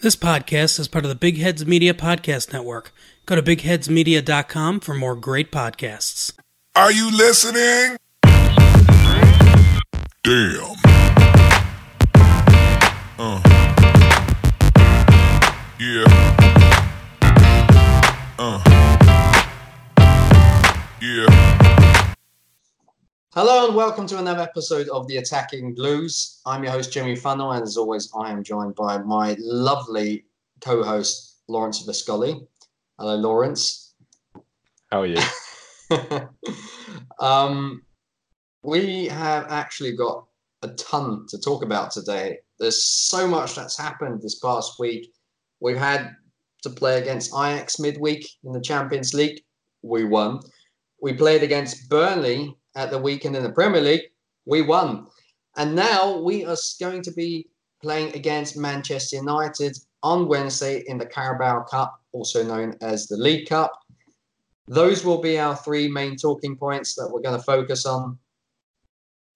This podcast is part of the Big Heads Media Podcast Network. Go to bigheadsmedia.com for more great podcasts. Are you listening? Damn. Uh. Yeah. Uh. Yeah. Hello and welcome to another episode of the Attacking Blues. I'm your host Jimmy Funnell, and as always, I am joined by my lovely co-host Laurenz Vescoli. Hello, Laurenz. How are you? um, we have actually got a ton to talk about today. There's so much that's happened this past week. We've had to play against Ajax midweek in the Champions League. We won. We played against Burnley at the weekend in the Premier League. We won. And now we are going to be playing against Manchester United on Wednesday in the Carabao Cup, also known as the League Cup. Those will be our three main talking points that we're going to focus on.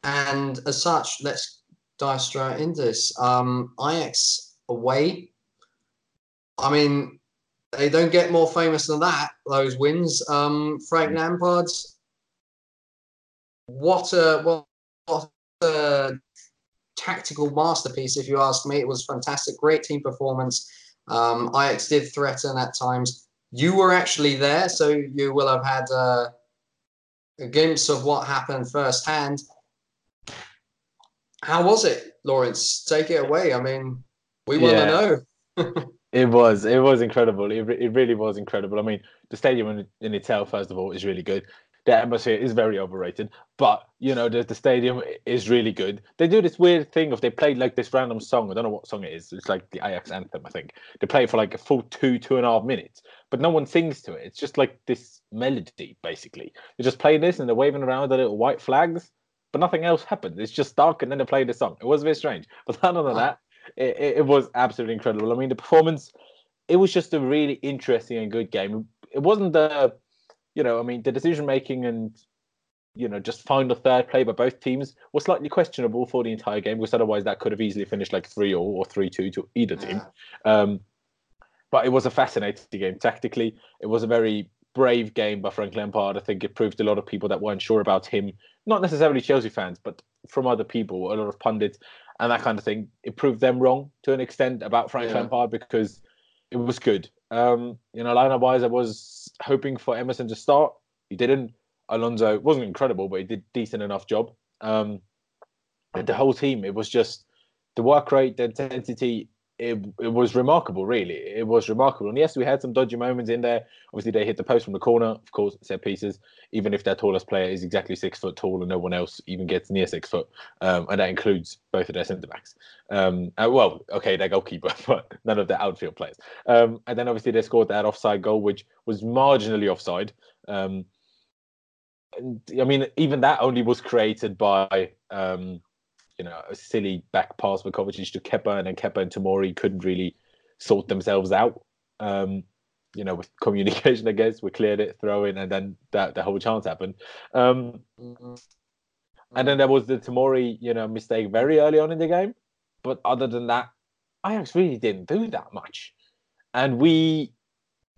And as such, let's dive straight into this. Um, Ajax away. I mean, they don't get more famous than that, those wins. Um, Frank Lampard's what a what, what a tactical masterpiece, if you ask me. It was fantastic, great team performance. Um, Ajax did threaten at times. You were actually there, so you will have had uh, a glimpse of what happened firsthand. How was it, Laurenz? Take it away. I mean, we want Yeah. to know. It was, it was incredible. It, it really was incredible. I mean, the stadium in, in itself, first of all, is really good. The atmosphere is very overrated, but you know, the, the stadium is really good. They do this weird thing of they play like this random song. I don't know what song it is. It's like the Ajax anthem, I think. They play it for like a full two, two and a half minutes, but no one sings to it. It's just like this melody, basically. They just play this and they're waving around the little white flags, but nothing else happens. It's just dark and then they play the song. It was a bit strange, but other than that, it, it, it was absolutely incredible. I mean, the performance, it was just a really interesting and good game. It wasn't the, you know, I mean, the decision making and, you know, just final third play by both teams was slightly questionable for the entire game because otherwise that could have easily finished like 3 all or 3 2 to either team. Um, but it was a fascinating game tactically. It was a very brave game by Frank Lampard. I think it proved a lot of people that weren't sure about him, not necessarily Chelsea fans, but from other people, a lot of pundits and that kind of thing. It proved them wrong to an extent about Frank Yeah. Lampard because it was good. Um, you know, lineup wise, I was hoping for Emerson to start. He didn't. Alonso wasn't incredible, but he did decent enough job. Um, and the whole team, it was just the work rate, the intensity. It, it was remarkable, really. It was remarkable. And yes, we had some dodgy moments in there. Obviously, they hit the post from the corner, of course, set pieces. Even if their tallest player is exactly six foot tall and no one else even gets near six foot, um, and that includes both of their centre backs. Um, uh, well, okay, their goalkeeper, but none of their outfield players. Um, and then obviously they scored that offside goal, which was marginally offside. Um, I mean, even that only was created by um, you know a silly back pass for Kovacic to Kepa, and then Kepa and Tomori couldn't really sort themselves out. Um, you know, with communication, I guess we cleared it, throw in, and then that the whole chance happened. Um, Mhm. and then there was the Tomori, you know, mistake very early on in the game. But other than that, Ajax really didn't do that much. And we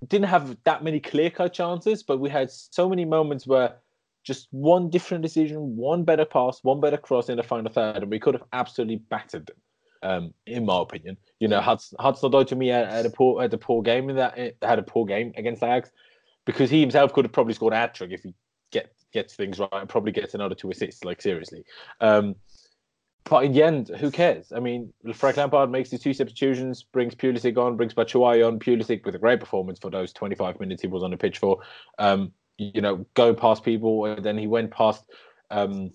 didn't have that many clear cut chances, but we had so many moments where just one different decision, one better pass, one better cross in the final third, and we could have absolutely battered them. Um, in my opinion, you know, Hudson Odoi to me had, had a poor had a poor game in that had a poor game against Ajax because he himself could have probably scored a hat trick if he get gets things right and probably gets another two assists. Like seriously, um, but in the end, who cares? I mean, Frank Lampard makes his two substitutions, brings Pulisic on, brings Batshuayi on. Pulisic with a great performance for those 25 minutes he was on the pitch for. Um, you know, go past people, and then he went past um,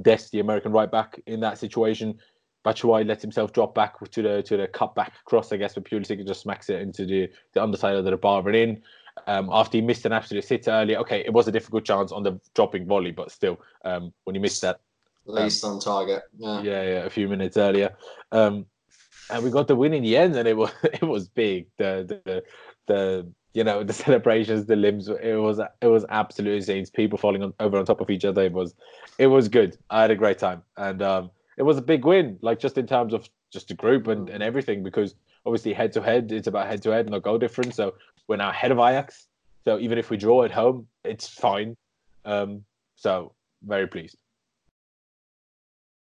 Dest, the American right back, in that situation. Batshuayi lets himself drop back to the to the cut back cross, I guess, but Pulisic just smacks it into the, the underside of the bar and in. Um, after he missed an absolute sitter earlier, okay, it was a difficult chance on the dropping volley, but still, um, when he missed that, Least on target. Yeah. yeah, yeah, a few minutes earlier. Um, and we got the win in the end, and it was it was big. The the the you know the celebrations, the limbs. It was it was absolutely insane. People falling on, over on top of each other. It was it was good. I had a great time, and um, it was a big win. Like just in terms of just the group and, and everything, because Obviously, head to head, it's about head to head, no goal difference. So we're now ahead of Ajax. So even if we draw at home, it's fine. Um, so very pleased.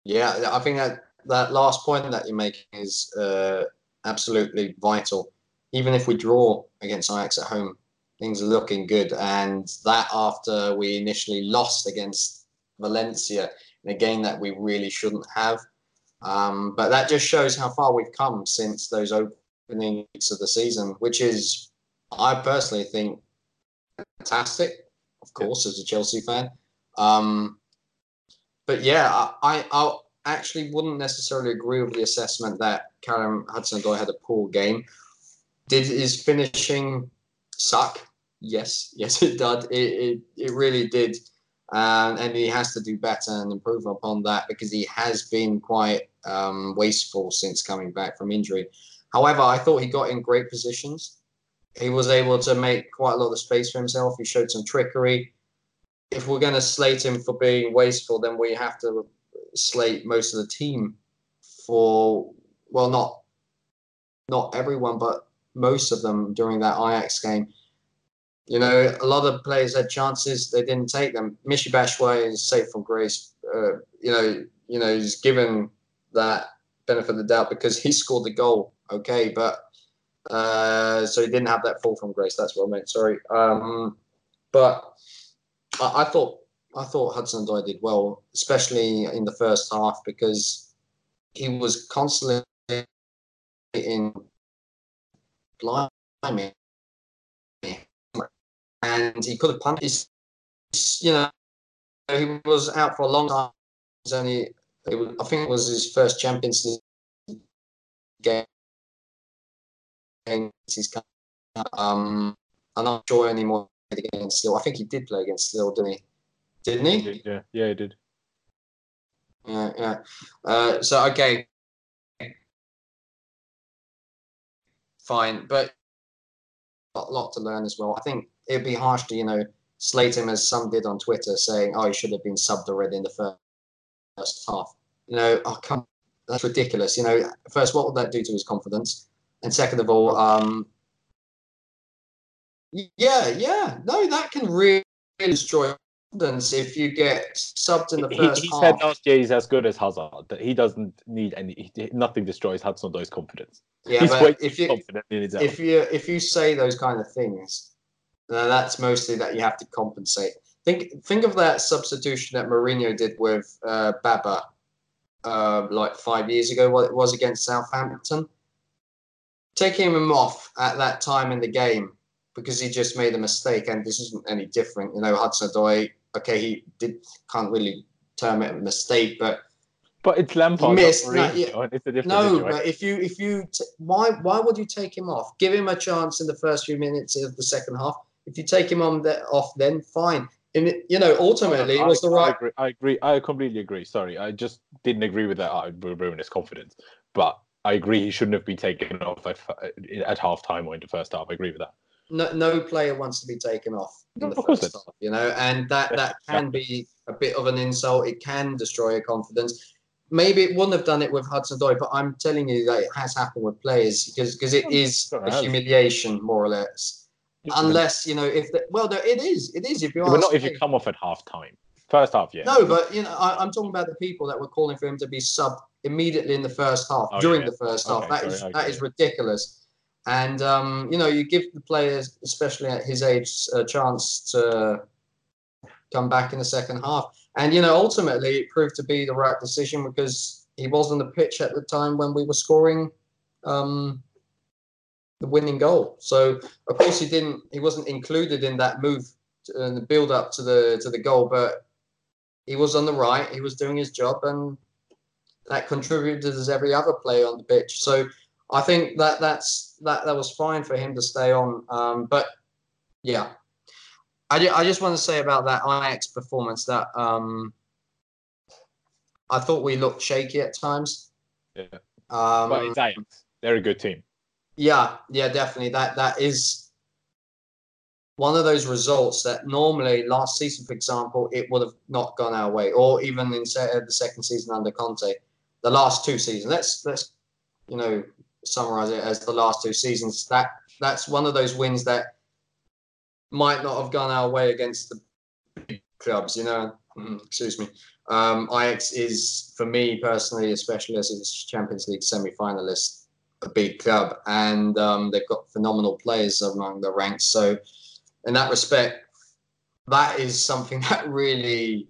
Yeah, I think that that last point that you're making is uh, absolutely vital. Even if we draw against Ajax at home, things are looking good. And that after we initially lost against Valencia in a game that we really shouldn't have. Um, but that just shows how far we've come since those opening weeks of the season, which is, I personally think, fantastic. Of course, as a Chelsea fan. Um, but yeah, I, I actually wouldn't necessarily agree with the assessment that Callum Hudson-Odoi had a poor game. Did his finishing suck? Yes, yes, it did. It, it, it really did. Um, and he has to do better and improve upon that because he has been quite um, wasteful since coming back from injury. However, I thought he got in great positions. He was able to make quite a lot of space for himself. He showed some trickery. If we're going to slate him for being wasteful, then we have to slate most of the team for well, not not everyone, but most of them during that Ajax game. You know, a lot of players had chances, they didn't take them. Michy Batshuayi is safe from grace. Uh, you know, you know, he's given that benefit of the doubt because he scored the goal. Okay, but uh, so he didn't have that fall from grace. That's what I meant. Sorry. Um, but I, I thought I thought Hudson-Odoi did well, especially in the first half because he was constantly in blimey and he could have punched. You know, he was out for a long time. It was only, it was, I think it was his first Champions League game. He's um, I'm not sure anymore against Lille. I think he did play against Lille, didn't he? Didn't he? Yeah, yeah, he did. Yeah, yeah. Uh, so okay, fine, but a lot to learn as well. I think it'd be harsh to you know slate him as some did on Twitter, saying, "Oh, he should have been subbed already in the first half." You know, oh come, that's ridiculous. You know, first, what would that do to his confidence? And second of all, um, yeah, yeah, no, that can really destroy confidence if you get subbed in the first he, he half. said last year he's as good as Hazard. That he doesn't need any. He, nothing destroys Hudson-Odoi's confidence. yeah, he's but if you confident in his if you if you say those kind of things, then that's mostly that you have to compensate. Think think of that substitution that Mourinho did with uh, Baba, uh, like five years ago. What it was against Southampton. Taking him off at that time in the game because he just made a mistake, and this isn't any different. You know, Hudson Odoi. Okay, he did can't really term it a mistake, but but it's Lampard. missed, not no, yeah. it's a different no, situation. but if you if you t- why why would you take him off? Give him a chance in the first few minutes of the second half. If you take him on the, off, then fine. And it, you know, ultimately, it was the I, right. I agree, I agree. I completely agree. Sorry, I just didn't agree with that. I would ruin his confidence. But I agree he shouldn't have been taken off at, at half time or in the first half. I agree with that. No, no player wants to be taken off in No, the of course first half, you know, and that that can be a bit of an insult. It can destroy your confidence. Maybe it wouldn't have done it with Hudson-Odoi, but I'm telling you that it has happened with players because because it oh, is Sure a humiliation, more or less. Unless you know, if the, well, no, it is, it is. If you but not if me. you come off at half time. First half, yeah. No, but you know, I, I'm talking about the people that were calling for him to be sub immediately in the first half, Oh, during yeah. the first half. Okay, That sorry, is I that is ridiculous. And um, you know, you give the players, especially at his age, a chance to come back in the second half. And you know, ultimately, it proved to be the right decision because he was on the pitch at the time when we were scoring um, the winning goal. So of course he didn't. He wasn't included in that move and the build up to the to the goal, but he was on the right. He was doing his job, and that contributed as every other player on the pitch. So I think that that's that that was fine for him to stay on. Um, but yeah, I, I just want to say about that Ajax performance that um, I thought we looked shaky at times. Yeah. Um, but it's Ajax. They're a good team. yeah, yeah, definitely. That that is one of those results that normally last season, for example, it would have not gone our way, or even in the second season under Conte, the last two seasons. Let's let's you know summarize it as the last two seasons. That that's one of those wins that might not have gone our way against the big clubs. You know, Mm, excuse me. Um, is for me personally, especially as a Champions League semi-finalist, a big club, and um, they've got phenomenal players among the ranks. So, in that respect, that is something that really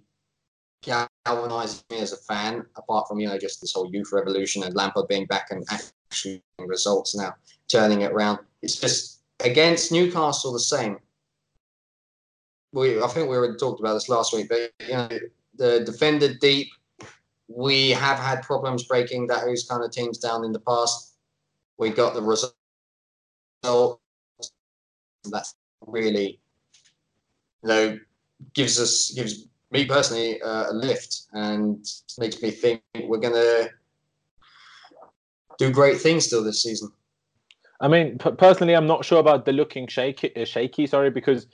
galvanized me as a fan. Apart from you know just this whole youth revolution and Lampard being back and actually results now, turning it around. It's just against Newcastle the same. We I think we already talked about this last week, but you know the defender deep. We have had problems breaking that kind of teams down in the past. We got the result. That's really, you know, gives us gives me personally uh, a lift and makes me think we're gonna do great things still this season. I mean, p- personally, I'm not sure about the looking shaky. Uh, shaky, sorry, because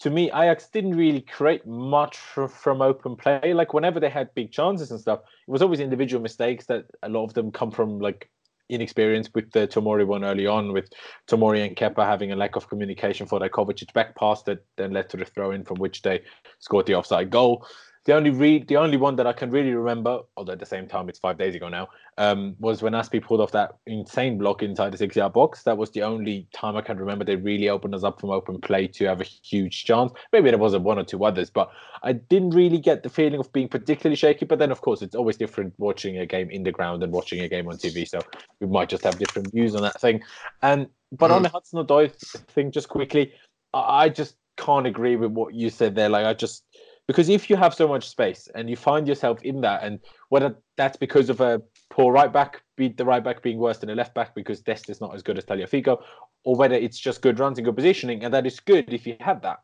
to me, Ajax didn't really create much from, from open play. Like whenever they had big chances and stuff, it was always individual mistakes that a lot of them come from like inexperience with the Tomori one early on, with Tomori and Kepa having a lack of communication for their Kovacic back pass that then led to the throw in from which they scored the offside goal. The only re- the only one that I can really remember, although at the same time it's five days ago now, um, was when Azpi pulled off that insane block inside the six-yard box. That was the only time I can remember they really opened us up from open play to have a huge chance. Maybe there was a one or two others, but I didn't really get the feeling of being particularly shaky. But then, of course, it's always different watching a game in the ground and watching a game on TV. So we might just have different views on that thing. And but on the Hudson Odoi thing, just quickly, I I just can't agree with what you said there. Like I just because if you have so much space and you find yourself in that, and whether that's because of a poor right back, be the right back being worse than a left back because Dest is not as good as Tagliafico, or whether it's just good runs and good positioning, and that is good if you have that,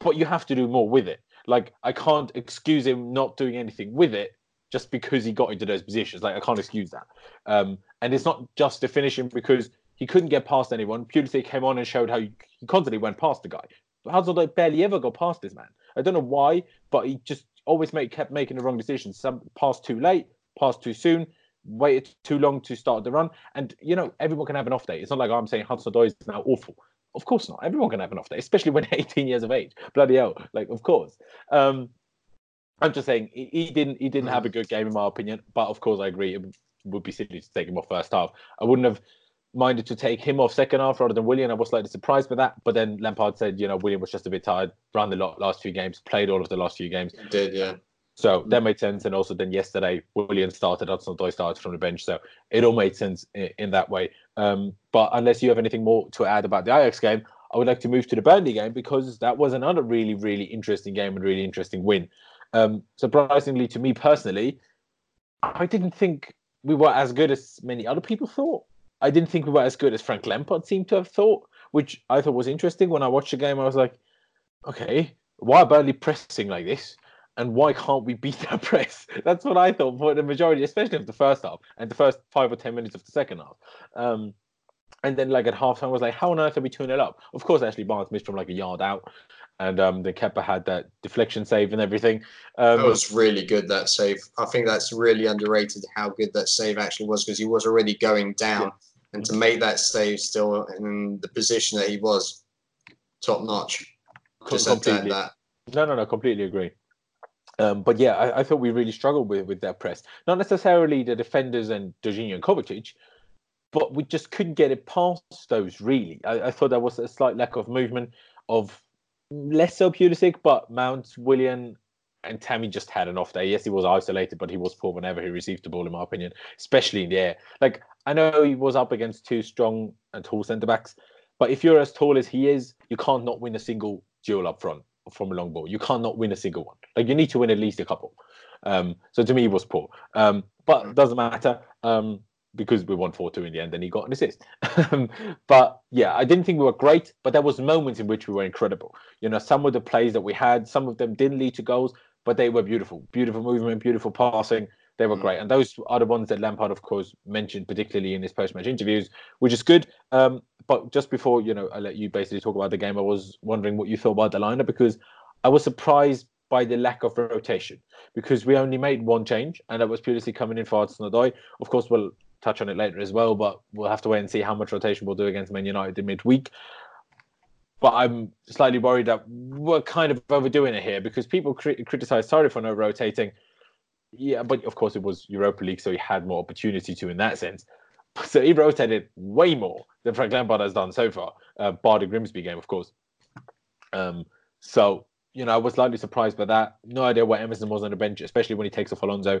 but you have to do more with it. Like I can't excuse him not doing anything with it just because he got into those positions. Like I can't excuse that. Um, and it's not just the finishing because he couldn't get past anyone. Pulisic came on and showed how he, constantly went past the guy. But Hazard barely ever got past this man. I don't know why, but he just always make, kept making the wrong decisions. Some pass too late, pass too soon, waited too long to start the run. And you know, everyone can have an off day. It's not like I'm saying Hudson Odoi is now awful. Of course not. Everyone can have an off day, especially when 18 years of age. Bloody hell! Like, of course. Um, I'm just saying he, he didn't he didn't have a good game in my opinion. But of course, I agree. It would be silly to take him off first half. I wouldn't have minded to take him off second half rather than Willian. I was slightly surprised by that. But then Lampard said, you know, Willian was just a bit tired, ran the last few games, played all of the last few games. Did yeah. So that made sense. And also then yesterday, Willian started, Hudson Odoi started from the bench. So it all made sense in, in that way. Um, but unless you have anything more to add about the Ajax game, I would like to move to the Burnley game because that was another really, really interesting game and really interesting win. Um, surprisingly to me personally, I didn't think we were as good as many other people thought. I didn't think we were as good as Frank Lampard seemed to have thought, which I thought was interesting. When I watched the game, I was like, okay, why are Burnley pressing like this? And why can't we beat that press? That's what I thought for the majority, especially of the first half and the first five or 10 minutes of the second half. Um, and then, like at halftime, I was like, how on earth are we 2 0 up? Of course, Ashley Barnes missed from like a yard out. And um, the Kepa had that deflection save and everything. Um, That was really good that save. I think that's really underrated how good that save actually was because he was already going down, and to make that save still in the position that he was, top notch. Just completely. that. No, no, no, completely agree. Um, but yeah, I, I thought we really struggled with, with that press. Not necessarily the defenders and Jorginho and Kovacic, but we just couldn't get it past those, really. I, I thought there was a slight lack of movement of less so Pulisic, but Mount, Willian, and Tammy just had an off day. Yes, he was isolated, but he was poor whenever he received the ball, in my opinion, especially in the air. Like, I know he was up against two strong and tall centre backs, but if you're as tall as he is, you can't not win a single duel up front from a long ball. You can't not win a single one. Like you need to win at least a couple. Um, so to me, he was poor. Um, but it doesn't matter um, because we won four two in the end, and he got an assist. But yeah, I didn't think we were great, but there was moments in which we were incredible. You know, some of the plays that we had, some of them didn't lead to goals, but they were beautiful, beautiful movement, beautiful passing. They were Mm. great, and those are the ones that Lampard, of course, mentioned particularly in his post-match interviews, which is good. Um, but just before you know, I let you basically talk about the game. I was wondering what you thought about the lineup because I was surprised by the lack of rotation because we only made one change, and that was Pulisic coming in for Hudson Odoi. Of course, we'll touch on it later as well, but we'll have to wait and see how much rotation we'll do against Man United in midweek. But I'm slightly worried that we're kind of overdoing it here because people cri- criticize Sarri for no rotating. Yeah, but of course it was Europa League, so he had more opportunity to in that sense. So he rotated way more than Frank Lampard has done so far, uh, bar the Grimsby game, of course. Um, so you know, I was slightly surprised by that. No idea why Emerson was on the bench, especially when he takes off Alonso,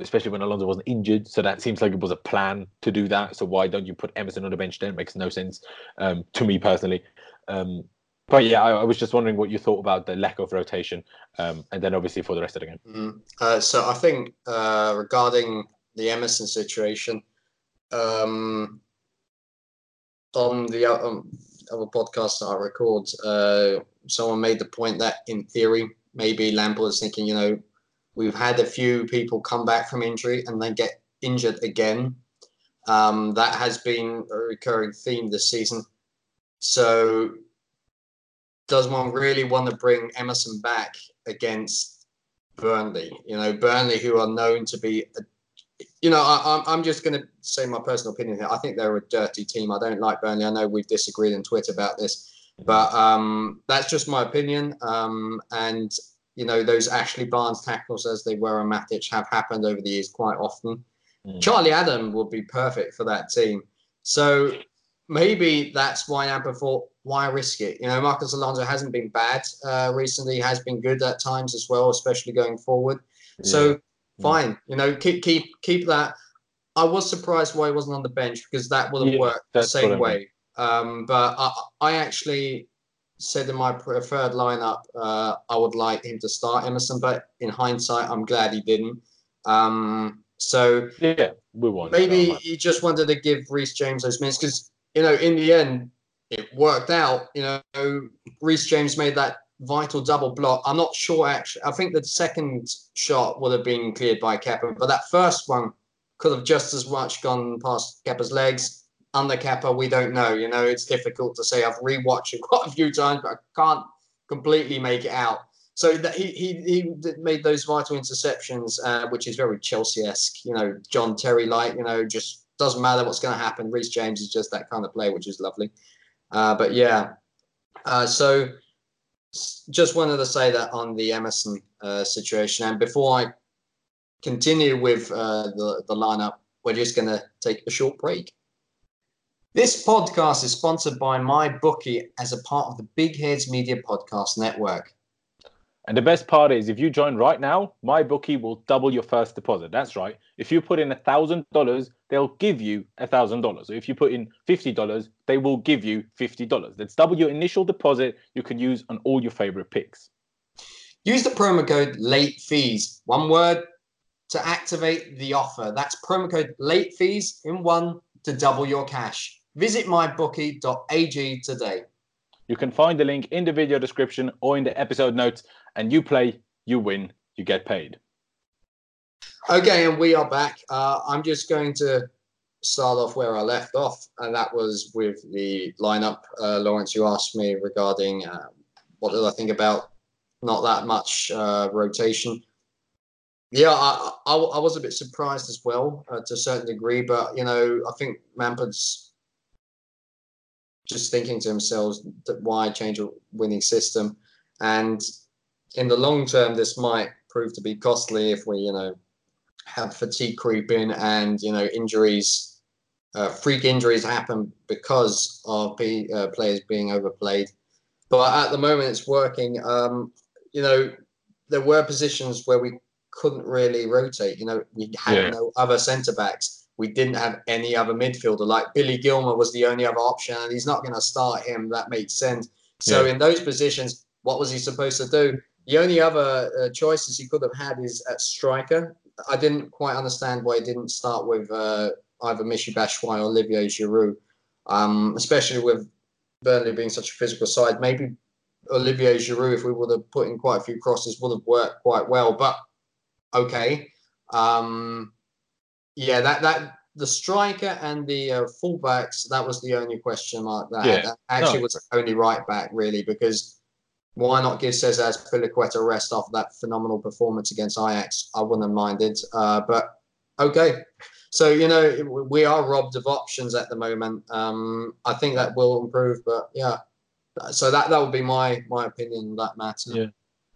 especially when Alonso wasn't injured. So that seems like it was a plan to do that. So why don't you put Emerson on the bench then? It makes no sense um, to me personally. Um, but yeah, I, I, was just wondering what you thought about the lack of rotation, um, and then obviously for the rest of the game. Mm. Uh, so I think uh, regarding the Emerson situation, um, on the um, other podcast that I record, uh, someone made the point that in theory, maybe Lampard is thinking, you know, we've had a few people come back from injury and then get injured again. Um, that has been a recurring theme this season. So, does one really want to bring Emerson back against Burnley? You know, Burnley, who are known to be a you know, I, I'm just going to say my personal opinion here. I think they're a dirty team. I don't like Burnley. I know we've disagreed on Twitter about this, but um, that's just my opinion. Um, and you know, those Ashley Barnes tackles, as they were on Matic, have happened over the years quite often. Mm. Charlie Adam would be perfect for that team. So maybe that's why Amper thought, why risk it? You know, Marcos Alonso hasn't been bad uh, recently. He has been good at times as well, especially going forward. Yeah. So Mm. fine. You know, keep keep keep that. I was surprised why he wasn't on the bench because that would have yeah, worked the same I mean. way. Um, but I, I actually said in my preferred lineup, uh, I would like him to start Emerson, but in hindsight, I'm glad he didn't. Um, so yeah, we won. Maybe he just wanted to give Reece James those minutes because you know in the end it worked out. You know, Reece James made that vital double block. I'm not sure actually. I think the second shot would have been cleared by Kepa, but that first one could have just as much gone past Kepa's legs. Under Kepa, we don't know. You know, it's difficult to say. I've rewatched it quite a few times, but I can't completely make it out. So that he, he he made those vital interceptions, uh, which is very Chelsea-esque. You know, John Terry like. You know, just doesn't matter what's going to happen. Reece James is just that kind of player, which is lovely. Uh, but yeah, uh, so just wanted to say that on the Emerson uh, situation. And before I continue with uh, the, the lineup, we're just going to take a short break. This podcast is sponsored by MyBookie as a part of the Big Heads Media Podcast Network. And the best part is, if you join right now, MyBookie will double your first deposit. That's right. If you put in thousand dollars, they'll give you thousand dollars. So if you put in fifty dollars, they will give you fifty dollars. That's double your initial deposit. You can use on all your favorite picks. Use the promo code late fees. One word to activate the offer. That's promo code late fees in one to double your cash. Visit mybookie.ag today. You can find the link in the video description or in the episode notes. And you play, you win, you get paid. Okay, and we are back. Uh, I'm just going to start off where I left off, and that was with the lineup. Uh, Laurenz, you asked me regarding uh, what did I think about not that much uh, rotation. Yeah, I, I, I, was a bit surprised as well uh, to a certain degree, but you know, I think Lampard's just thinking to themselves that why change a winning system, and in the long term, this might prove to be costly if we, you know, have fatigue creep in and you know injuries, uh, freak injuries happen because of P, uh, players being overplayed. But at the moment, it's working. Um, you know, there were positions where we couldn't really rotate. You know, we had yeah. no other centre backs we didn't have any other midfielder. Like Billy Gilmour was the only other option, and he's not going to start him. That makes sense. So yeah. in those positions, what was he supposed to do? The only other uh, choices he could have had is at striker. I didn't quite understand why he didn't start with uh, either Michy Batshuayi or Olivier Giroud, um, especially with Burnley being such a physical side. Maybe Olivier Giroud, if we would have put in quite a few crosses, would have worked quite well. But okay. Um, yeah, that that the striker and the uh, fullbacks. That was the only question mark. That, yeah. that actually no. was only right back really because why not give Cesar Azpilicueta a rest after that phenomenal performance against Ajax? I wouldn't have minded. Uh, but okay, So you know we are robbed of options at the moment. Um, I think that will improve, but yeah. So that that would be my my opinion on that matter. Yeah.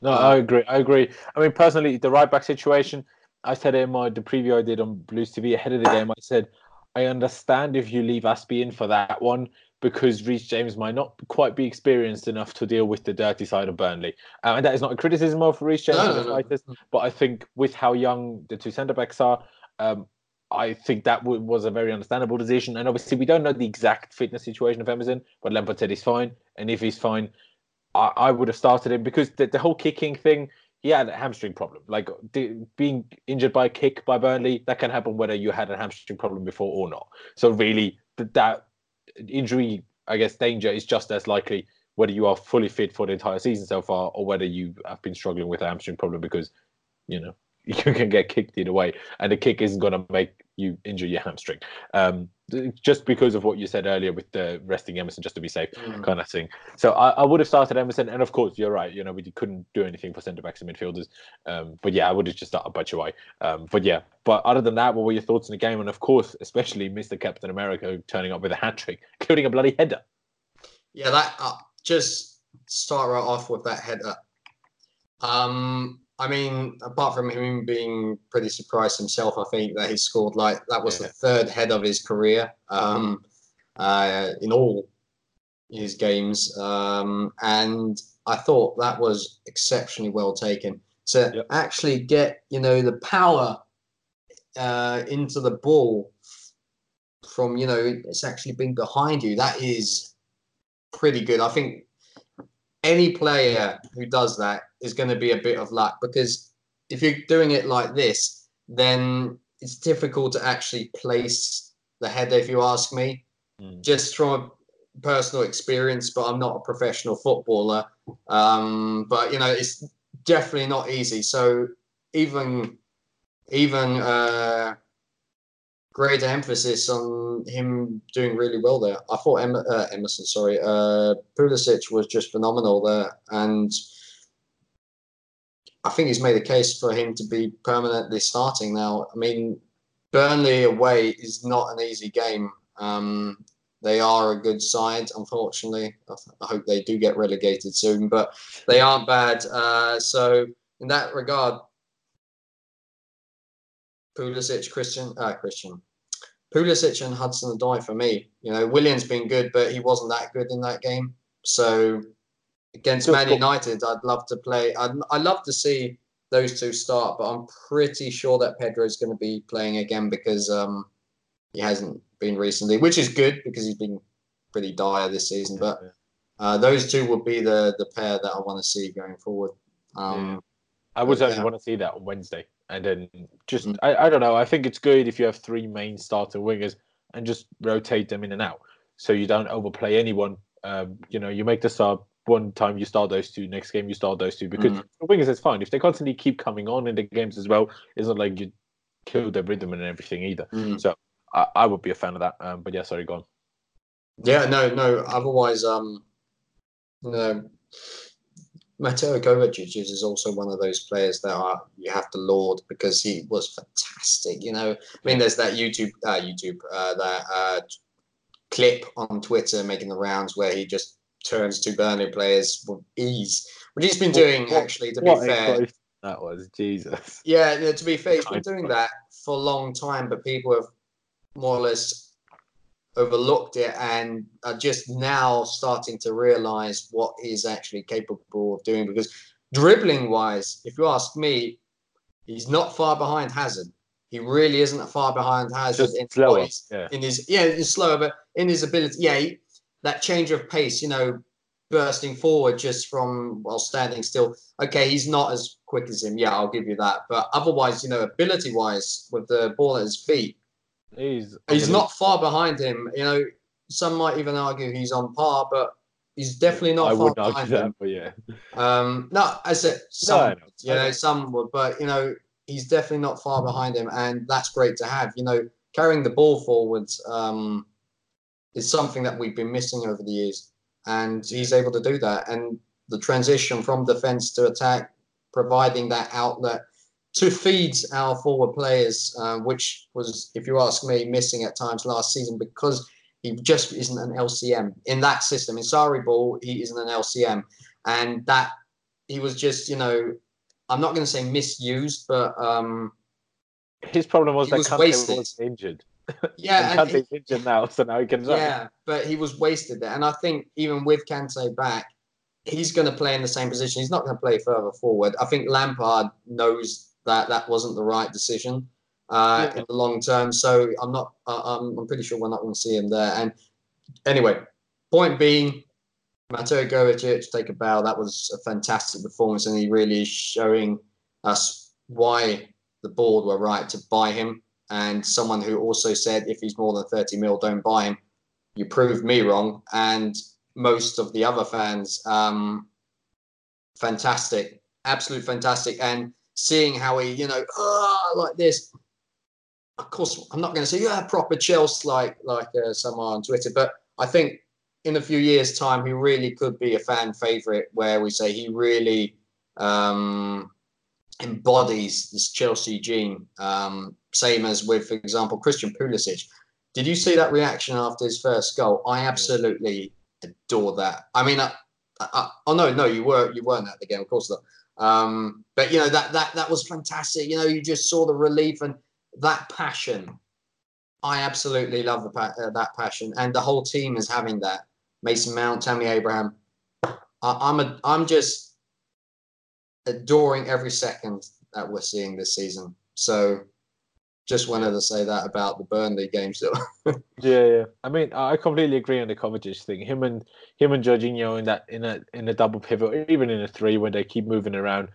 No, Um, I agree. I agree. I mean, personally, the right back situation. I said in my the preview I did on Blues TV ahead of the game. I said I understand if you leave Azpi in for that one because Reece James might not quite be experienced enough to deal with the dirty side of Burnley. Uh, and that is not a criticism of Reece James No, no, no. but I think with how young the two centre backs are, um, I think that w- was a very understandable decision. And obviously, we don't know the exact fitness situation of Emerson, but Lampard said he's fine. And if he's fine, I, I would have started him because the, the whole kicking thing, he had a hamstring problem. Like the, being injured by a kick by Burnley, that can happen whether you had a hamstring problem before or not. So really, th- that injury, I guess, danger is just as likely whether you are fully fit for the entire season so far or whether you have been struggling with a hamstring problem because, you know, you can get kicked either way, and the kick isn't going to make you injure your hamstring. Um, just because of what you said earlier with the resting Emerson just to be safe Mm. kind of thing. So I, I would have started Emerson, and of course you're right. You know we couldn't do anything for centre backs and midfielders. Um, but yeah, I would have just started Batshuayi. Um, but yeah, but other than that, what were your thoughts on the game? And of course, especially Mr. Captain America turning up with a hat trick, including a bloody header. Yeah, that uh, just start right off with that header. Um, I mean, apart from him being pretty surprised himself, I think that he scored like that was Yeah. the third head of his career um, uh, in all his games, um, and I thought that was exceptionally well taken. To Yep. actually get you know the power uh, into the ball from you know it's actually been behind you. That is pretty good. I think any player who does that is going to be a bit of luck because if you're doing it like this, then it's difficult to actually place the header. If you ask me, Mm. just from a personal experience, but I'm not a professional footballer. Um, but you know, it's definitely not easy. So even even uh, greater emphasis on him doing really well there. I thought em- uh, Emerson, sorry, uh, Pulisic was just phenomenal there, and I think he's made a case for him to be permanently starting now. I mean, Burnley away is not an easy game. Um, they are a good side, unfortunately. I, th- I hope they do get relegated soon, but they aren't bad. Uh, so in that regard, Pulisic, Christian, uh, Christian, Pulisic and Hudson Odoi for me. You know, Willian's been good, but he wasn't that good in that game. So against Man United, I'd love to play. I'd, I'd love to see those two start, but I'm pretty sure that Pedro's going to be playing again because um, he hasn't been recently, which is good because he's been pretty dire this season. But uh, those two would be the the pair that I want to see going forward. Um, I would But, certainly yeah. want to see that on Wednesday, and then just Mm. I, I don't know. I think it's good if you have three main starter wingers and just rotate them in and out, so you don't overplay anyone. Um, you know, you make the sub one time, you start those two. Next game, you start those two because Mm. wingers it's fine if they constantly keep coming on in the games as well. It's not like you kill their rhythm and everything either. mm. I, I would be a fan of that. Um, but yeah, sorry, go on. Yeah, no, no. Otherwise, um, you Mateo Kovacic is also one of those players that are you have to laud because he was fantastic. You know, I mean, there's that YouTube, uh, YouTube, uh, that uh, clip on Twitter making the rounds where he just turns to Burnley players with ease, which he's been What- doing what- actually. To be fair, that was, Jesus. yeah, to be fair, he's been doing that for a long time, but people have more or less overlooked it and are just now starting to realize what he's actually capable of doing. Because dribbling wise, if you ask me, he's not far behind Hazard. He really isn't far behind Hazard Just in, slower. he's- Yeah. in his yeah, he's slower, but in his ability, yeah, he, that change of pace, you know, bursting forward just from while standing still. Okay, he's not as quick as him. Yeah, I'll give you that. But otherwise, you know, ability wise, with the ball at his feet, He's he's not far behind him. You know, some might even argue he's on par, but he's definitely not I far wouldn't argue behind that, him. but yeah. Um, no, I said No, some, know. you know, know. some would, but you know, he's definitely not far behind him, and that's great to have. You know, carrying the ball forwards um, is something that we've been missing over the years, and he's able to do that. And the transition from defense to attack, providing that outlet, to feed our forward players, uh, which was, if you ask me, missing at times last season because he just isn't an LCM in that system. In Sarri ball, he isn't an LCM, and that he was just, you know, I'm not going to say misused, but um, His problem was that was Kante wasted. was injured. yeah, and Kante's injured now, so now he can. Yeah, but he was wasted there. And I think even with Kante back, he's going to play in the same position. He's not going to play further forward. I think Lampard knows that that wasn't the right decision uh, Yeah. in the long term. So I'm not. Uh, I'm, I'm pretty sure we're not going to see him there. And anyway, point being, Mateo Kovacic, take a bow. That was a fantastic performance, and he really is showing us why the board were right to buy him. And someone who also said if he's more than 30 mil, don't buy him. You proved me wrong. And most of the other fans, um, fantastic, absolute fantastic. And seeing how he, you know, ah, like this. Of course, I'm not going to say yeah, proper Chelsea like like uh, someone on Twitter, but I think in a few years' time, he really could be a fan favorite. Where we say he really um, embodies this Chelsea gene. Um, same as with, for example, Christian Pulisic. Did you see that reaction after his first goal? I absolutely adore that. I mean, I, I, I, oh no, no, you were you weren't at the game, of course not. Um, but you know that that that was fantastic. You know, you just saw the relief and that passion. I absolutely love the uh, that passion, and the whole team is having that. Mason Mount, Tammy Abraham. I, I'm a, I'm just adoring every second that we're seeing this season. So, just wanted to say that about the Burnley game still. Yeah, yeah. I mean, I completely agree on the Kovacic thing. Him and him and Jorginho in that in a in a double pivot, even in a three, when they keep moving around,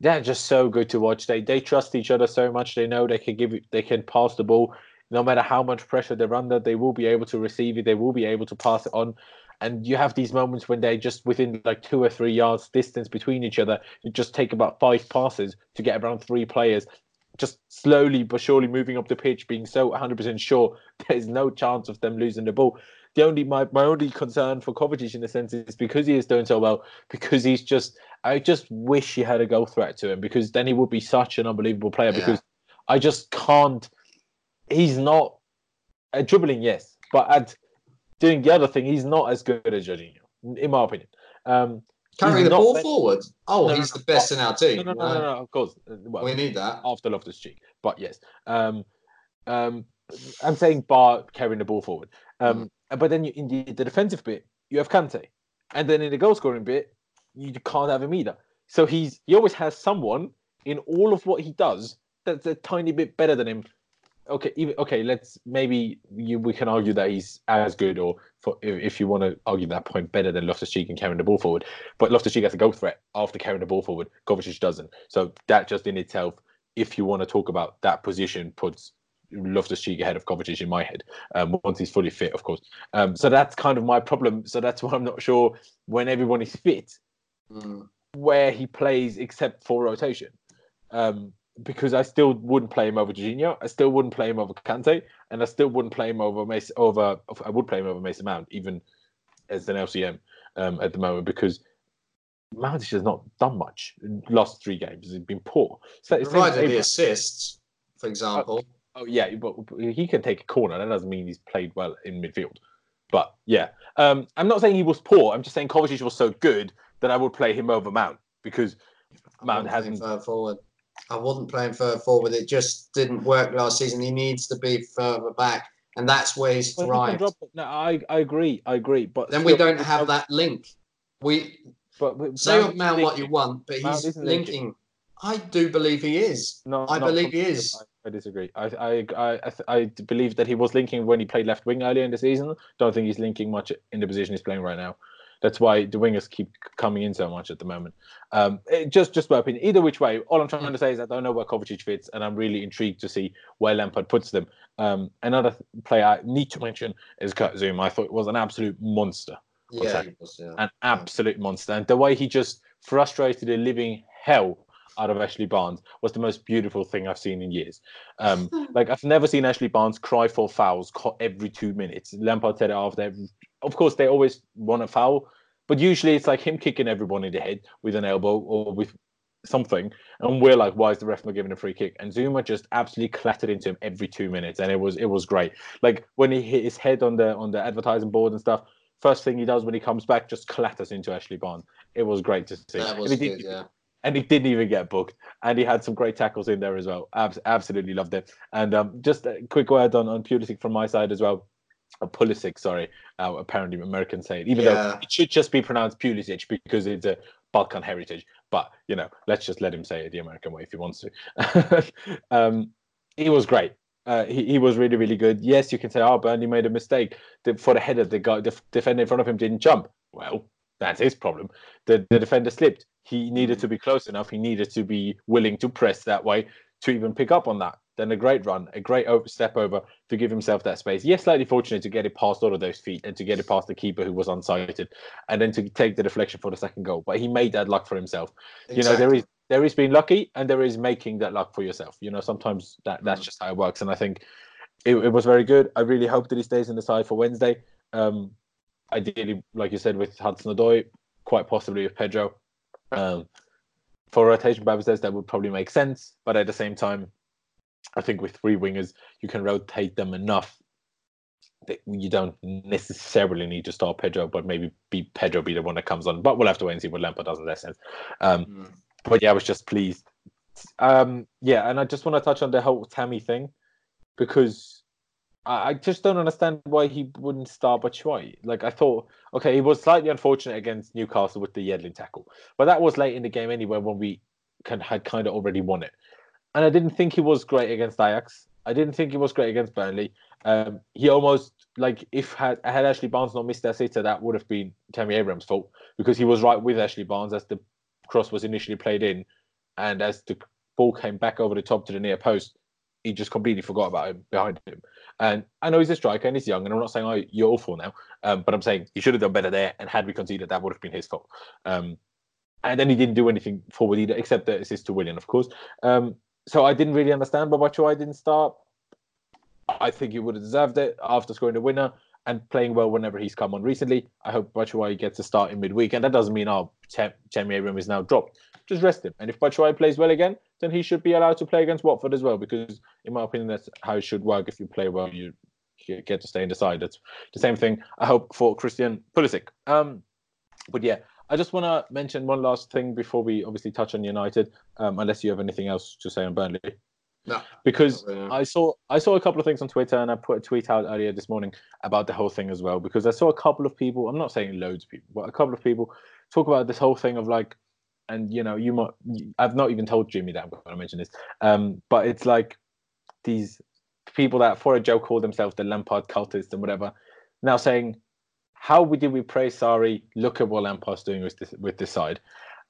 they're just so good to watch. They they trust each other so much. They know they can give it, they can pass the ball, no matter how much pressure they're under. They will be able to receive it. They will be able to pass it on. And you have these moments when they're just within like two or three yards distance between each other. You just take about five passes to get around three players just slowly but surely moving up the pitch, being so 100% sure there's no chance of them losing the ball. The only my, my only concern for Kovacic in a sense is because he is doing so well, because he's just I just wish he had a goal threat to him because then he would be such an unbelievable player. Yeah. Because I just can't. He's not at dribbling, yes, but at doing the other thing, he's not as good as Jorginho, in my opinion. Um, Carrying the ball best- forward. Oh, No, he's no, the best in our team. No, no, no, no, of course. Uh, Well, We need that. after Loftus Cheek. But yes, um, um, I'm saying bar carrying the ball forward. Um, But then you, in the, the defensive bit, you have Kante, and then in the goal scoring bit, you can't have him either. So he's he always has someone in all of what he does that's a tiny bit better than him. Okay, even, okay, let's maybe you, we can argue that he's as good, or for, if, you want to argue that point, better than Loftus Cheek and carrying the ball forward. But Loftus Cheek has a goal threat after carrying the ball forward. Kovacic doesn't. So that just in itself, if you want to talk about that position, puts Loftus Cheek ahead of Kovacic in my head. Um, once he's fully fit, of course. Um, so that's kind of my problem. So that's why I'm not sure when everyone is fit Mm. where he plays except for rotation. Um, because I still wouldn't play him over Jorginho. I still wouldn't play him over Kante, and I still wouldn't play him over Mason. Over I would play him over Mason Mount, even as an LCM um, at the moment, because Mount has not done much in last three games. He's been poor. So Provided the assists, for example. Oh yeah, but he can take a corner. That doesn't mean he's played well in midfield. But yeah, um, I'm not saying he was poor. I'm just saying Kovacic was so good that I would play him over Mount because Mount hasn't. forward. I wasn't playing further forward. It just didn't work last season. He needs to be further back, and that's where he's thrived. No, I, I agree. I agree. But Then we don't have that link. We But, but say Mount Mount what you want, but Mount he's linking. linking. I do believe he is. No, I believe he is. I, disagree. I, I, I, I believe that he was linking when he played left wing earlier in the season. Don't think he's linking much in the position he's playing right now. That's why the wingers keep coming in so much at the moment. Um, it- just, just my opinion. Either which way, all I'm trying to say is I don't know where Kovacic fits, and I'm really intrigued to see where Lampard puts them. Um, another th- player I need to mention is Kurt Zouma. I thought it was an absolute monster Yeah, was, yeah. an absolute monster. And the way he just frustrated the living hell out of Ashley Barnes was the most beautiful thing I've seen in years. Um, like I've never seen Ashley Barnes cry for fouls every two minutes. Lampard said it after. every- Of course, they always want a foul, but usually it's like him kicking everyone in the head with an elbow or with something, and we're like, why is the ref not giving a free kick? And Zouma just absolutely clattered into him every two minutes, and it was it was great. Like when he hit his head on the on the advertising board and stuff. First thing he does when he comes back, just clatters into Ashley Barnes. It was great to see. That And was he good, yeah. and he didn't even get booked. And he had some great tackles in there as well. Abs- absolutely loved it. And um, just a quick word on, on Pulisic from my side as well. Uh, Pulisic, sorry. Uh, apparently, Americans say it, even though it should just be pronounced Pulisic because it's a Balkan heritage. But, you know, let's just let him say it the American way if he wants to. um, he was great. Uh, he, he was really, really good. Yes, you can say, oh, Burnley made a mistake. The, for the header, the guy, the defender in front of him didn't jump. Well, that's his problem. The, the defender slipped. He needed to be close enough. He needed to be willing to press that way to even pick up on that. Then a great run, a great over, step over to give himself that space. Yes, slightly fortunate to get it past all of those feet and to get it past the keeper who was unsighted, and then to take the deflection for the second goal. But he made that luck for himself. You know, there is there is being lucky and there is making that luck for yourself. You know, sometimes that that's Mm. just how it works. And I think it, it was very good. I really hope that he stays in the side for Wednesday. Um, ideally, like you said, with Hudson Odoi, quite possibly with Pedro. Um, for rotation purposes, that would probably make sense. But at the same time, I think with three wingers, you can rotate them enough that you don't necessarily need to start Pedro, but maybe be Pedro be the one that comes on. But we'll have to wait and see what Lampard does in that sense. Um, Mm. but yeah, I was just pleased. Um, yeah, and I just want to touch on the whole Tammy thing because I, I just don't understand why he wouldn't start Batshuayi. Like I thought, okay, he was slightly unfortunate against Newcastle with the Yedlin tackle, but that was late in the game anyway when we can, had kind of already won it. And I didn't think he was great against Ajax. I didn't think he was great against Burnley. Um, he almost like if had had Ashley Barnes not missed that sitter, that would have been Tammy Abraham's fault because he was right with Ashley Barnes as the cross was initially played in, and as the ball came back over the top to the near post, he just completely forgot about him behind him. And I know he's a striker and he's young, and I'm not saying oh you're awful now, um, but I'm saying he should have done better there. And had we conceded, that would have been his fault. Um, and then he didn't do anything forward either, except the assist to Willian, of course. Um, so I didn't really understand why Batshuayi didn't start. I think he would have deserved it after scoring the winner and playing well whenever he's come on recently. I hope Batshuayi gets a start in midweek, and that doesn't mean oh Tem- Tammy Abraham is now dropped. Just rest him, and if Batshuayi plays well again, then he should be allowed to play against Watford as well. Because in my opinion, that's how it should work. If you play well, you you get to stay in the side. That's the same thing. I hope for Christian Pulisic. Um, but yeah, I just want to mention one last thing before we obviously touch on United. Um, unless you have anything else to say on Burnley No. because really. I saw I saw a couple of things on Twitter and I put a tweet out earlier this morning about the whole thing as well because I saw a couple of people I'm not saying loads of people but a couple of people talk about this whole thing of like and you know you might I've not even told Jimmy that I'm going to mention this um but it's like these people that for a joke call themselves the Lampard cultists and whatever now saying how did we praise Sarri look at what Lampard's doing with this with this side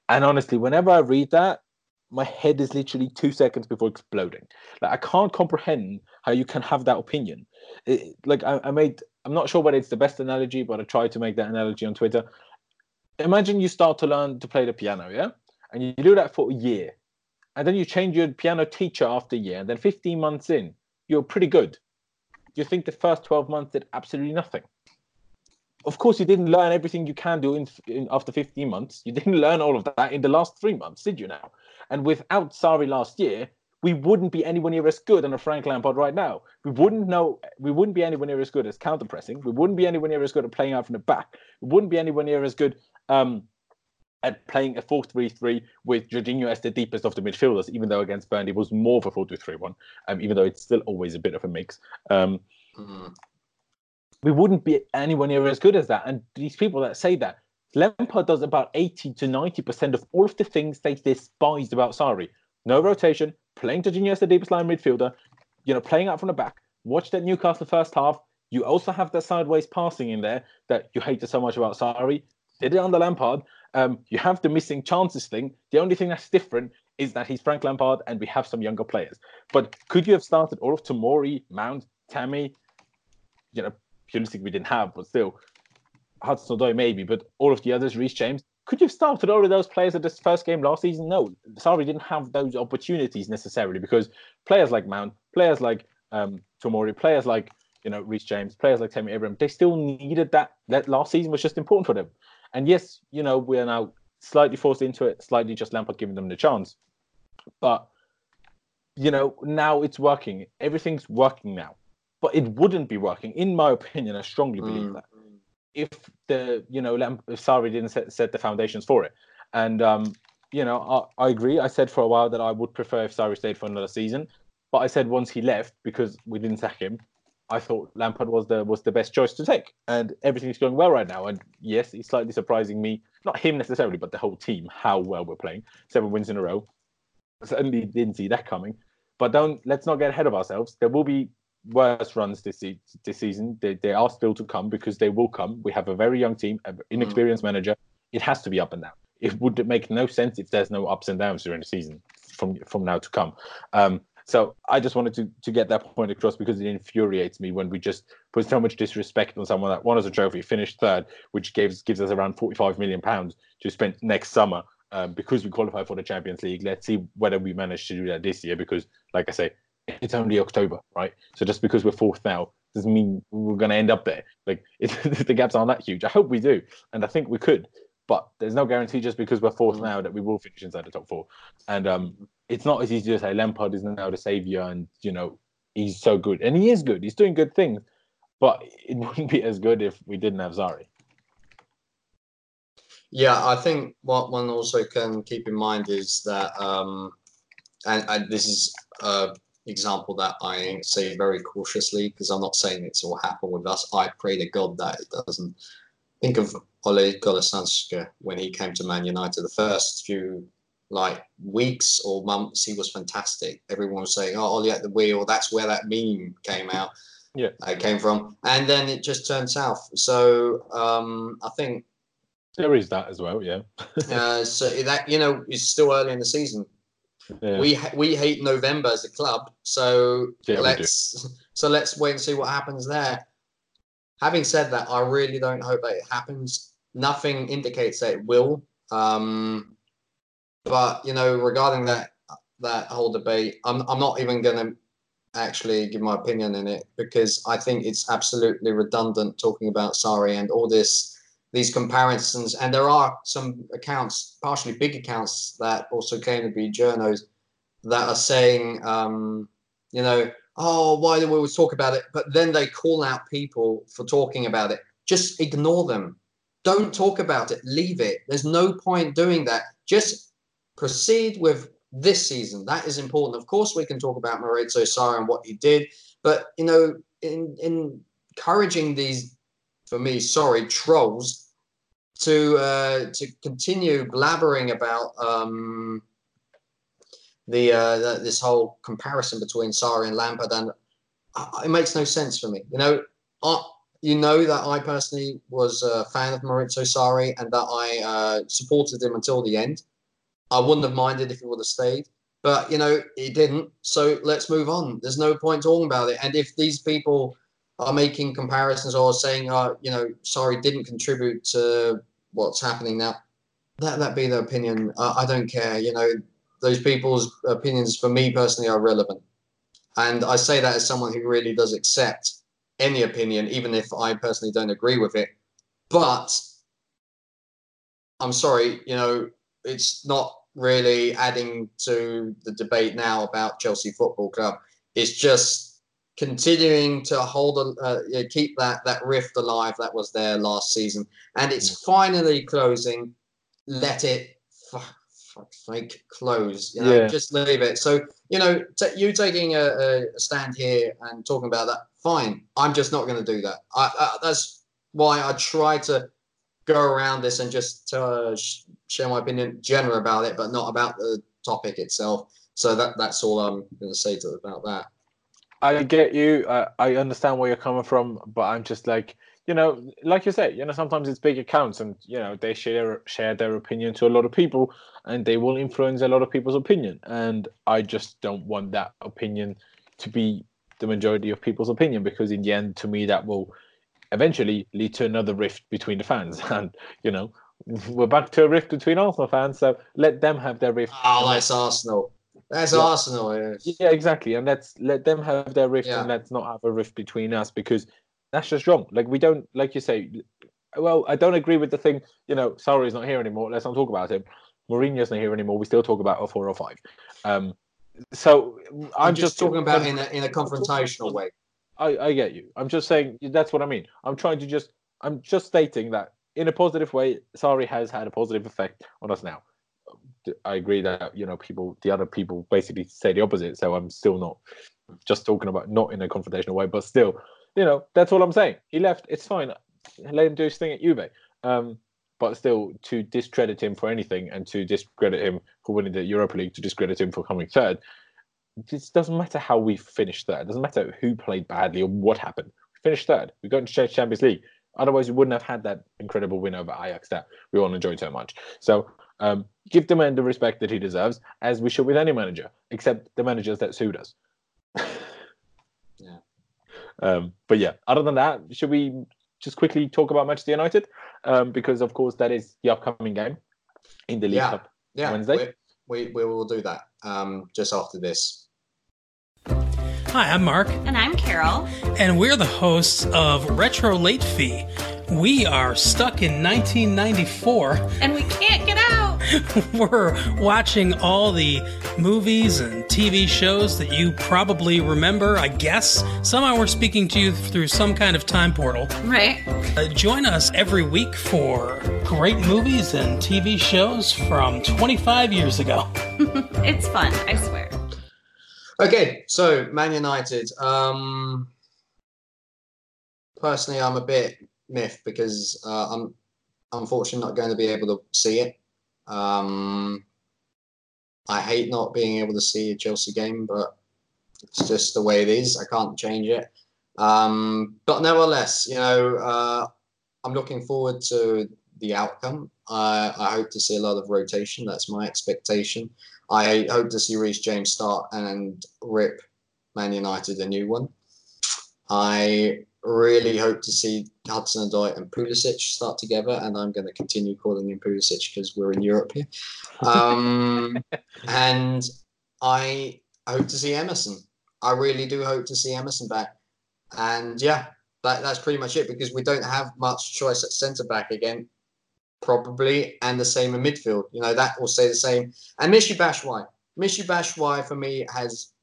and honestly whenever I read that my head is literally two seconds before exploding. Like I can't comprehend how you can have that opinion. It, like I, I made, I'm not sure whether it's the best analogy, but I tried to make that analogy on Twitter. Imagine you start to learn to play the piano, yeah, and you do that for a year, and then you change your piano teacher after a year, and then 15 months in, you're pretty good. You think the first 12 months did absolutely nothing. Of course, you didn't learn everything you can do in, in after 15 months. You didn't learn all of that in the last three months, did you? Now, and without Sarri last year, we wouldn't be anywhere near as good on a Frank Lampard right now. We wouldn't know. We wouldn't be anywhere near as good as counter pressing. We wouldn't be anywhere near as good at playing out from the back. We wouldn't be anywhere near as good um, at playing a 4-3-3 with Jorginho as the deepest of the midfielders. Even though against Burnley was more of a 4-2-3-1. Um, even though it's still always a bit of a mix. Um, Mm. We wouldn't be anywhere near as good as that. And these people that say that, Lampard does about 80 to 90% of all of the things they despised about Sarri. No rotation, playing Jorginho as the deepest line midfielder, you know, playing out from the back. Watch that Newcastle first half. You also have that sideways passing in there that you hated so much about Sarri. Did it under Lampard. Um, you have the missing chances thing. The only thing that's different is that he's Frank Lampard and we have some younger players. But could you have started all of Tomori, Mount, Tammy, you know, Pulisic we didn't have, but still, Hudson Odoi maybe, but all of the others, Reece James, could you have started all of those players at this first game last season? No, Sarri, didn't have those opportunities necessarily because players like Mount, players like um, Tomori, players like you know Reece James, players like Tammy Abraham, they still needed that. That last season was just important for them. And yes, you know we are now slightly forced into it, slightly just Lampard giving them the chance. But you know, now it's working. Everything's working now. But it wouldn't be working, in my opinion. I strongly believe Mm. that if the you know Lamp- if Sarri didn't set, set the foundations for it. And um, you know, I, I agree. I said for a while that I would prefer if Sarri stayed for another season, but I said once he left because we didn't sack him, I thought Lampard was the was the best choice to take, and everything's going well right now. And yes, it's slightly surprising me, not him necessarily, but the whole team how well we're playing. Seven wins in a row. Certainly didn't see that coming. But don't let's not get ahead of ourselves. There will be worse runs this se- this season. They, they are still to come because they will come. We have a very young team, an inexperienced manager. It has to be up and down. It would make no sense if there's no ups and downs during the season from from now to come. Um, so I just wanted to to get that point across because it infuriates me when we just put so much disrespect on someone that won us a trophy, finished third, which gives gives us around 45 million pounds to spend next summer um, because we qualify for the Champions League. Let's see whether we manage to do that this year because, like I say, it's only October, right? So just because we're fourth now doesn't mean we're going to end up there. Like the gaps aren't that huge. I hope we do, and I think we could. But there's no guarantee just because we're fourth now that we will finish inside the top four. And um, it's not as easy to say Lampard is now the savior, and you know he's so good, and he is good. He's doing good things, but it wouldn't be as good if we didn't have Sarri. Yeah, I think what one also can keep in mind is that, um, and, and this is an example that I say very cautiously because I'm not saying it's all happen with us. I pray to God that it doesn't. Think of Ole Gunnar Solskjaer when he came to Man United. The first few like weeks or months, he was fantastic. Everyone was saying, "Oh, Ole at the wheel." That's where that meme came out. Yeah. uh, came from, and then it just turned south. So um, I think There is that as well, yeah. uh, so that you know it's still early in the season. Yeah. We ha- we hate November as a club, so Yeah, let's so let's wait and see what happens there. Having said that, I really don't hope that it happens. Nothing indicates that it will. Um, but you know, regarding that that whole debate, I'm I'm not even going to actually give my opinion in it because I think it's absolutely redundant talking about Sarri and all this these comparisons. And there are some accounts, partially big accounts, that also claim to be journos that are saying, um, you know, oh, why do we always talk about it? But then they call out people for talking about it. Just ignore them. Don't talk about it. Leave it. There's no point doing that. Just proceed with this season. That is important. Of course, we can talk about Maurizio Sarri and what he did, but you know, in, in encouraging these, for me, sorry, trolls to uh, to continue blabbering about um, the, uh, the this whole comparison between Sarri and Lampard, and it makes no sense for me. You know, I, you know that I personally was a fan of Maurizio Sarri and that I uh, supported him until the end. I wouldn't have minded if he would have stayed, but you know he didn't. So let's move on. There's no point talking about it. And if these people are making comparisons or saying, uh, you know, Sarri, didn't contribute to what's happening now, that that be their opinion. Uh, I don't care. You know, those people's opinions for me personally are relevant, and I say that as someone who really does accept any opinion, even if I personally don't agree with it. But I'm sorry, you know, it's not really adding to the debate now about Chelsea Football Club. It's just continuing to hold, a, uh, yeah, keep that that rift alive that was there last season, and it's finally closing. Let it fuck, fuck, like close. You know, Yeah. just leave it. So you know, t- you taking a, a stand here and talking about that, fine. I'm just not going to do that. I, I, that's why I try to go around this and just uh, sh- share my opinion general about it, but not about the topic itself. So that that's all I'm going to say about that. I get you. Uh, I understand where you're coming from, but I'm just like, you know, like you say, you know, sometimes it's big accounts, and you know, they share share their opinion to a lot of people, and they will influence a lot of people's opinion. And I just don't want that opinion to be the majority of people's opinion, because in the end, to me, that will eventually lead to another rift between the fans. And you know, we're back to a rift between Arsenal fans, so let them have their rift. Oh, and let- Arsenal. That's Yeah. Arsenal. Yeah. yeah, exactly. And let's let them have their rift Yeah. and let's not have a rift between us because that's just wrong. Like we don't like you say, well, I don't agree with the thing. You know, Sarri's not here anymore. Let's not talk about him. Mourinho's not here anymore. We still talk about a four or five. Um, so I'm, I'm just, talking about in a in a confrontational way. I, I get you. I'm just saying that's what I mean. I'm trying to just I'm just stating that in a positive way, Sarri has had a positive effect on us now. I agree that you know people, the other people, basically say the opposite. So I'm still not just talking about not in a confrontational way, but still, you know, that's all I'm saying. He left. It's fine. Let him do his thing at Juve. Um, but still, to discredit him for anything and to discredit him for winning the Europa League, to discredit him for coming third, it doesn't matter how we finished third. It doesn't matter who played badly or what happened. We finished third. We got into Champions League. Otherwise, we wouldn't have had that incredible win over Ajax that we all enjoyed so much. So um, give the man the respect that he deserves, as we should with any manager, except the managers that sued us. Yeah. Um, but yeah, other than that, should we just quickly talk about Manchester United? Um, because of course that is the upcoming game in the League Yeah. Cup. Yeah, Wednesday? We, we, we will do that um, just after this. Hi, I'm Mark, And I'm Carol. and we're the hosts of Retro Late Fee. We are stuck in 1994. And we can't get out. We're watching all the movies and TV shows that you probably remember, I guess. Somehow we're speaking to you through some kind of time portal. Right? Uh, join us every week for great movies and TV shows from 25 years ago. It's fun, I swear. Okay, so Man United. Um, personally, I'm a bit miffed because uh, I'm unfortunately not going to be able to see it. Um, I hate not being able to see a Chelsea game, but it's just the way it is. I can't change it. Um, but nevertheless, you know, uh, I'm looking forward to the outcome. I, I hope to see a lot of rotation. That's my expectation. I hope to see Reece James start and rip Man United a new one. I really hope to see Hudson and Odoi and Pulisic start together, and I'm going to continue calling him Pulisic because we're in Europe here. Um, and I hope to see Emerson. I really do hope to see Emerson back. And yeah, that, that's pretty much it because we don't have much choice at centre back again, probably, and the same in midfield. You know, that will stay the same. And Michy Batshuayi. Michy Batshuayi for me has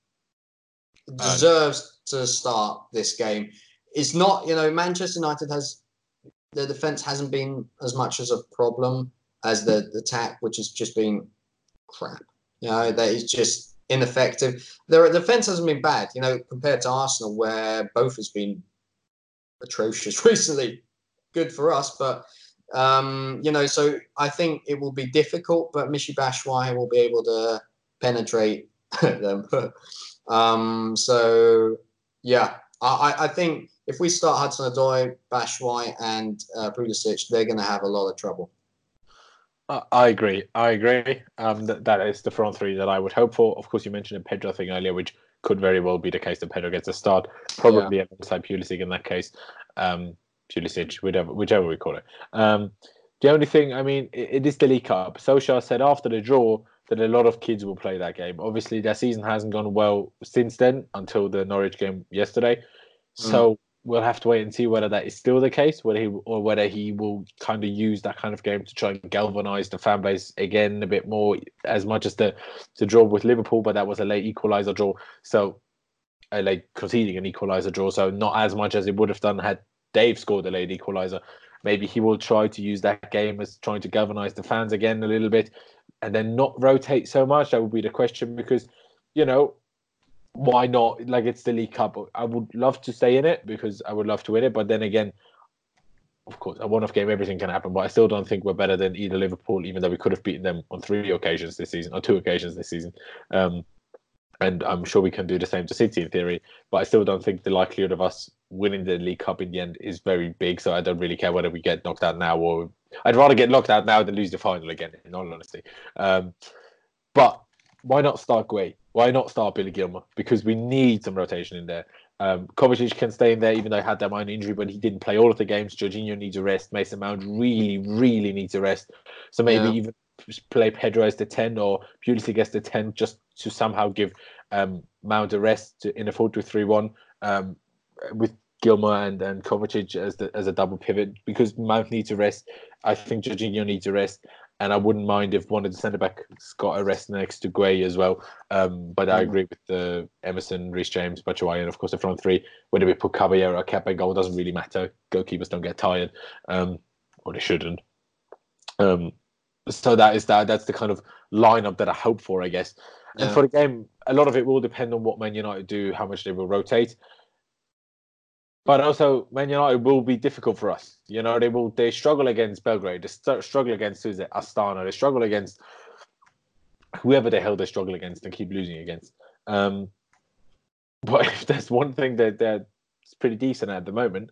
deserves to start this game. It's not, you know, Manchester United has the defense hasn't been as much as a problem as the, the attack, which has just been crap. You know, that is just ineffective. Their defense hasn't been bad, you know, compared to Arsenal, where both has been atrocious recently. Good for us, but um, you know, so I think it will be difficult, but Michy Batshuayi will be able to penetrate them. um, so yeah, I- I think if we start Hudson Odoi, Batshuayi, and uh, Pulisic, they're going to have a lot of trouble. I I agree. I agree. Um, that, that is the front three that I would hope for. Of course, you mentioned a Pedro thing earlier, which could very well be the case that Pedro gets a start. Probably alongside Pulisic in that case. Um, Pulisic, whichever, whichever we call it. Um, the only thing, I mean, it, it is the League Cup. Solskjaer said after the draw that a lot of kids will play that game. Obviously, their season hasn't gone well since then until the Norwich game yesterday. So we'll have to wait and see whether that is still the case, whether he or whether he will kind of use that kind of game to try and galvanise the fan base again a bit more, as much as the the draw with Liverpool, but that was a late equaliser draw, so a late conceding an equaliser draw, so not as much as it would have done had Dave scored a late equaliser. Maybe he will try to use that game as trying to galvanise the fans again a little bit, and then not rotate so much. That would be the question because, you know, why not? Like it's the League Cup. I would love to stay in it because I would love to win it. But then again, of course, a one-off game, everything can happen. But I still don't think we're better than either Liverpool, even though we could have beaten them on three occasions this season or two occasions this season. Um, and I'm sure we can do the same to City in theory. But I still don't think the likelihood of us winning the League Cup in the end is very big. So I don't really care whether we get knocked out now or I'd rather get knocked out now than lose the final again. In all honesty, um, but why not start Guehi? Why not start Billy Gilmour? Because we need some rotation in there. Um, Kovacic can stay in there, even though he had that minor injury, but he didn't play all of the games. Jorginho needs a rest. Mason Mount really, really needs a rest. So maybe Yeah. even play Pedro as the 10 or Pulisic as the 10 just to somehow give um, Mount a rest to, in a 4 2 3 1 um, with Gilmour and and Kovacic as the as a double pivot because Mount needs a rest. I think Jorginho needs a rest, and I wouldn't mind if one of the centre backs got a rest next to Guehi as well. Um, but I Mm. agree with the Emerson, Reece James, Batshuayi, and of course the front three. Whether we put Caballero or Kepa goal doesn't really matter. Goalkeepers don't get tired, um, or they shouldn't. Um, so that is that. That's the kind of lineup that I hope for, I guess. And Yeah. for the game, a lot of it will depend on what Man United do, how much they will rotate. But also, Man United will be difficult for us. You know, they will they struggle against Belgrade, they st- struggle against who's it, Astana, they struggle against whoever the hell they struggle against and keep losing against. Um, but if there's one thing that that's pretty decent at the moment,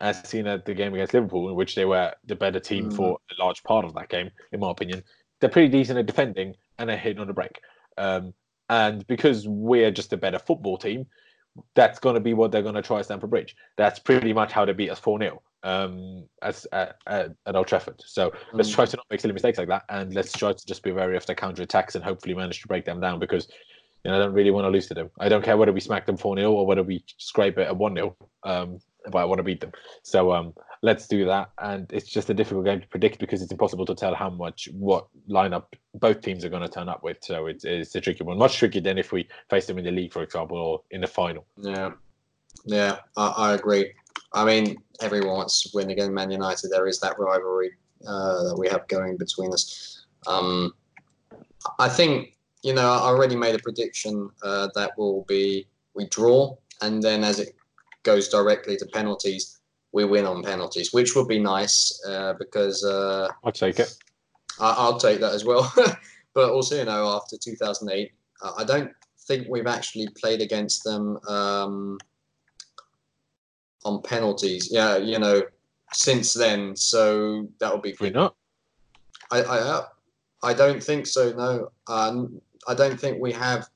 as seen at the game against Liverpool, in which they were the better team Mm. for a large part of that game, in my opinion, they're pretty decent at defending and they're hitting on the break. Um, and because we're just a better football team, that's going to be what they're going to try at Stamford Bridge. That's pretty much how they beat us 4 0 um, as, at, at, at Old Trafford. So let's Mm. try to not make silly mistakes like that. And let's try to just be wary of their counter attacks and hopefully manage to break them down because you know, I don't really want to lose to them. I don't care whether we smack them 4 0 or whether we scrape it at 1 0. Um, but I want to beat them. So um, let's do that. And it's just a difficult game to predict because it's impossible to tell how much, what lineup both teams are going to turn up with. So it's, it's a tricky one. Much trickier than if we face them in the league, for example, or in the final. Yeah, yeah, I, I agree. I mean, everyone wants to win against Man United. There is that rivalry uh, that we have going between us. Um, I think you know I already made a prediction uh, that will be we draw, and then as it goes directly to penalties, we win on penalties, which would be nice uh, because uh, I'll take it. I, I'll take that as well. but also, you know, after 2008, uh, I don't think we've actually played against them um, on penalties. Yeah, you know, since then. So that would be We're not. I, I, uh, I don't think so. No, um, I don't think we have,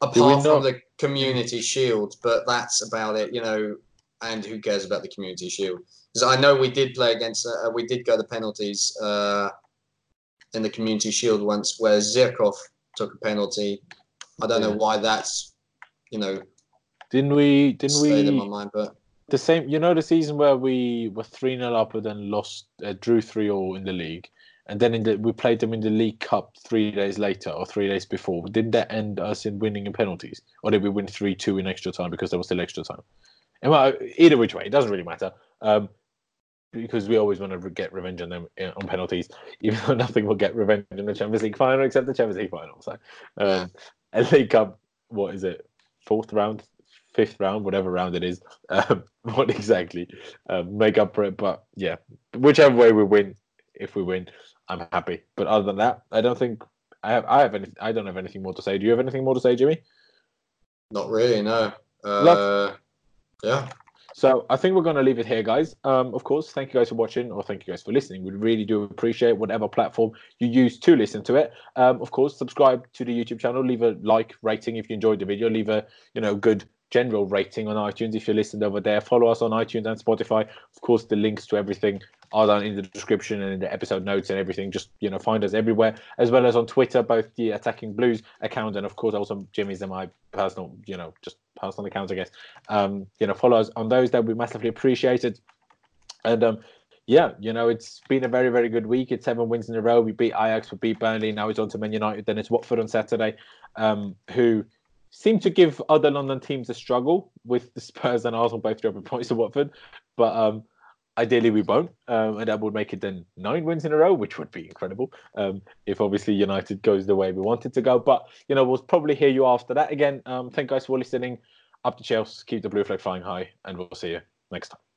apart from the Community Shield. But that's about it. You know, and who cares about the Community Shield? Because I know we did play against, uh, we did go to penalties uh, in the Community Shield once, where Zhirkov took a penalty. I don't know why that's, you know, Didn't we? Didn't stayed in my we? mind. But The same. You know, the season where we were 3 0 up and then lost, uh, drew 3 all in the league. And then the, we played them in the League Cup three days later or three days before. Didn't that end us in winning in penalties? Or did we win 3 2 in extra time because there was still extra time? And well, either which way, it doesn't really matter. Um, because we always want to get revenge on them uh, on penalties, even though nothing will get revenge in the Champions League final except the Champions League final. So, um, League Cup, what is it? Fourth round, fifth round, whatever round it is. Um, what exactly? Um, make up for it. But yeah, whichever way we win, if we win, I'm happy. But other than that, I don't think I have. I have any. I don't have anything more to say. Do you have anything more to say, Jimmy? not really. No. Uh, yeah. So I think we're going to leave it here, guys. Um, of course, thank you guys for watching, or thank you guys for listening. We really do appreciate whatever platform you use to listen to it. Um, of course, subscribe to the YouTube channel, leave a like, rating if you enjoyed the video, leave a you know good general rating on iTunes if you listened over there. Follow us on iTunes and Spotify. Of course, the links to everything are down in the description and in the episode notes and everything. Just you know, find us everywhere, as well as on Twitter, both the Attacking Blues account and of course also Jimmy's and my personal, you know, just personal accounts, I guess um, you know, follow us on those. That be massively appreciated. And um, yeah, you know, it's been a very, very good week. It's seven wins in a row. We beat Ajax, we beat Burnley. Now it's on to Man United. Then it's Watford on Saturday, um, who seem to give other London teams a struggle with the Spurs and Arsenal both dropping points to Watford. But um, ideally, we won't. Um, and that would make it then nine wins in a row, which would be incredible um, if obviously United goes the way we want it to go. But, you know, we'll probably hear you after that again. Um, thank guys for listening. Up to Chelsea. Keep the blue flag flying high. And we'll see you next time.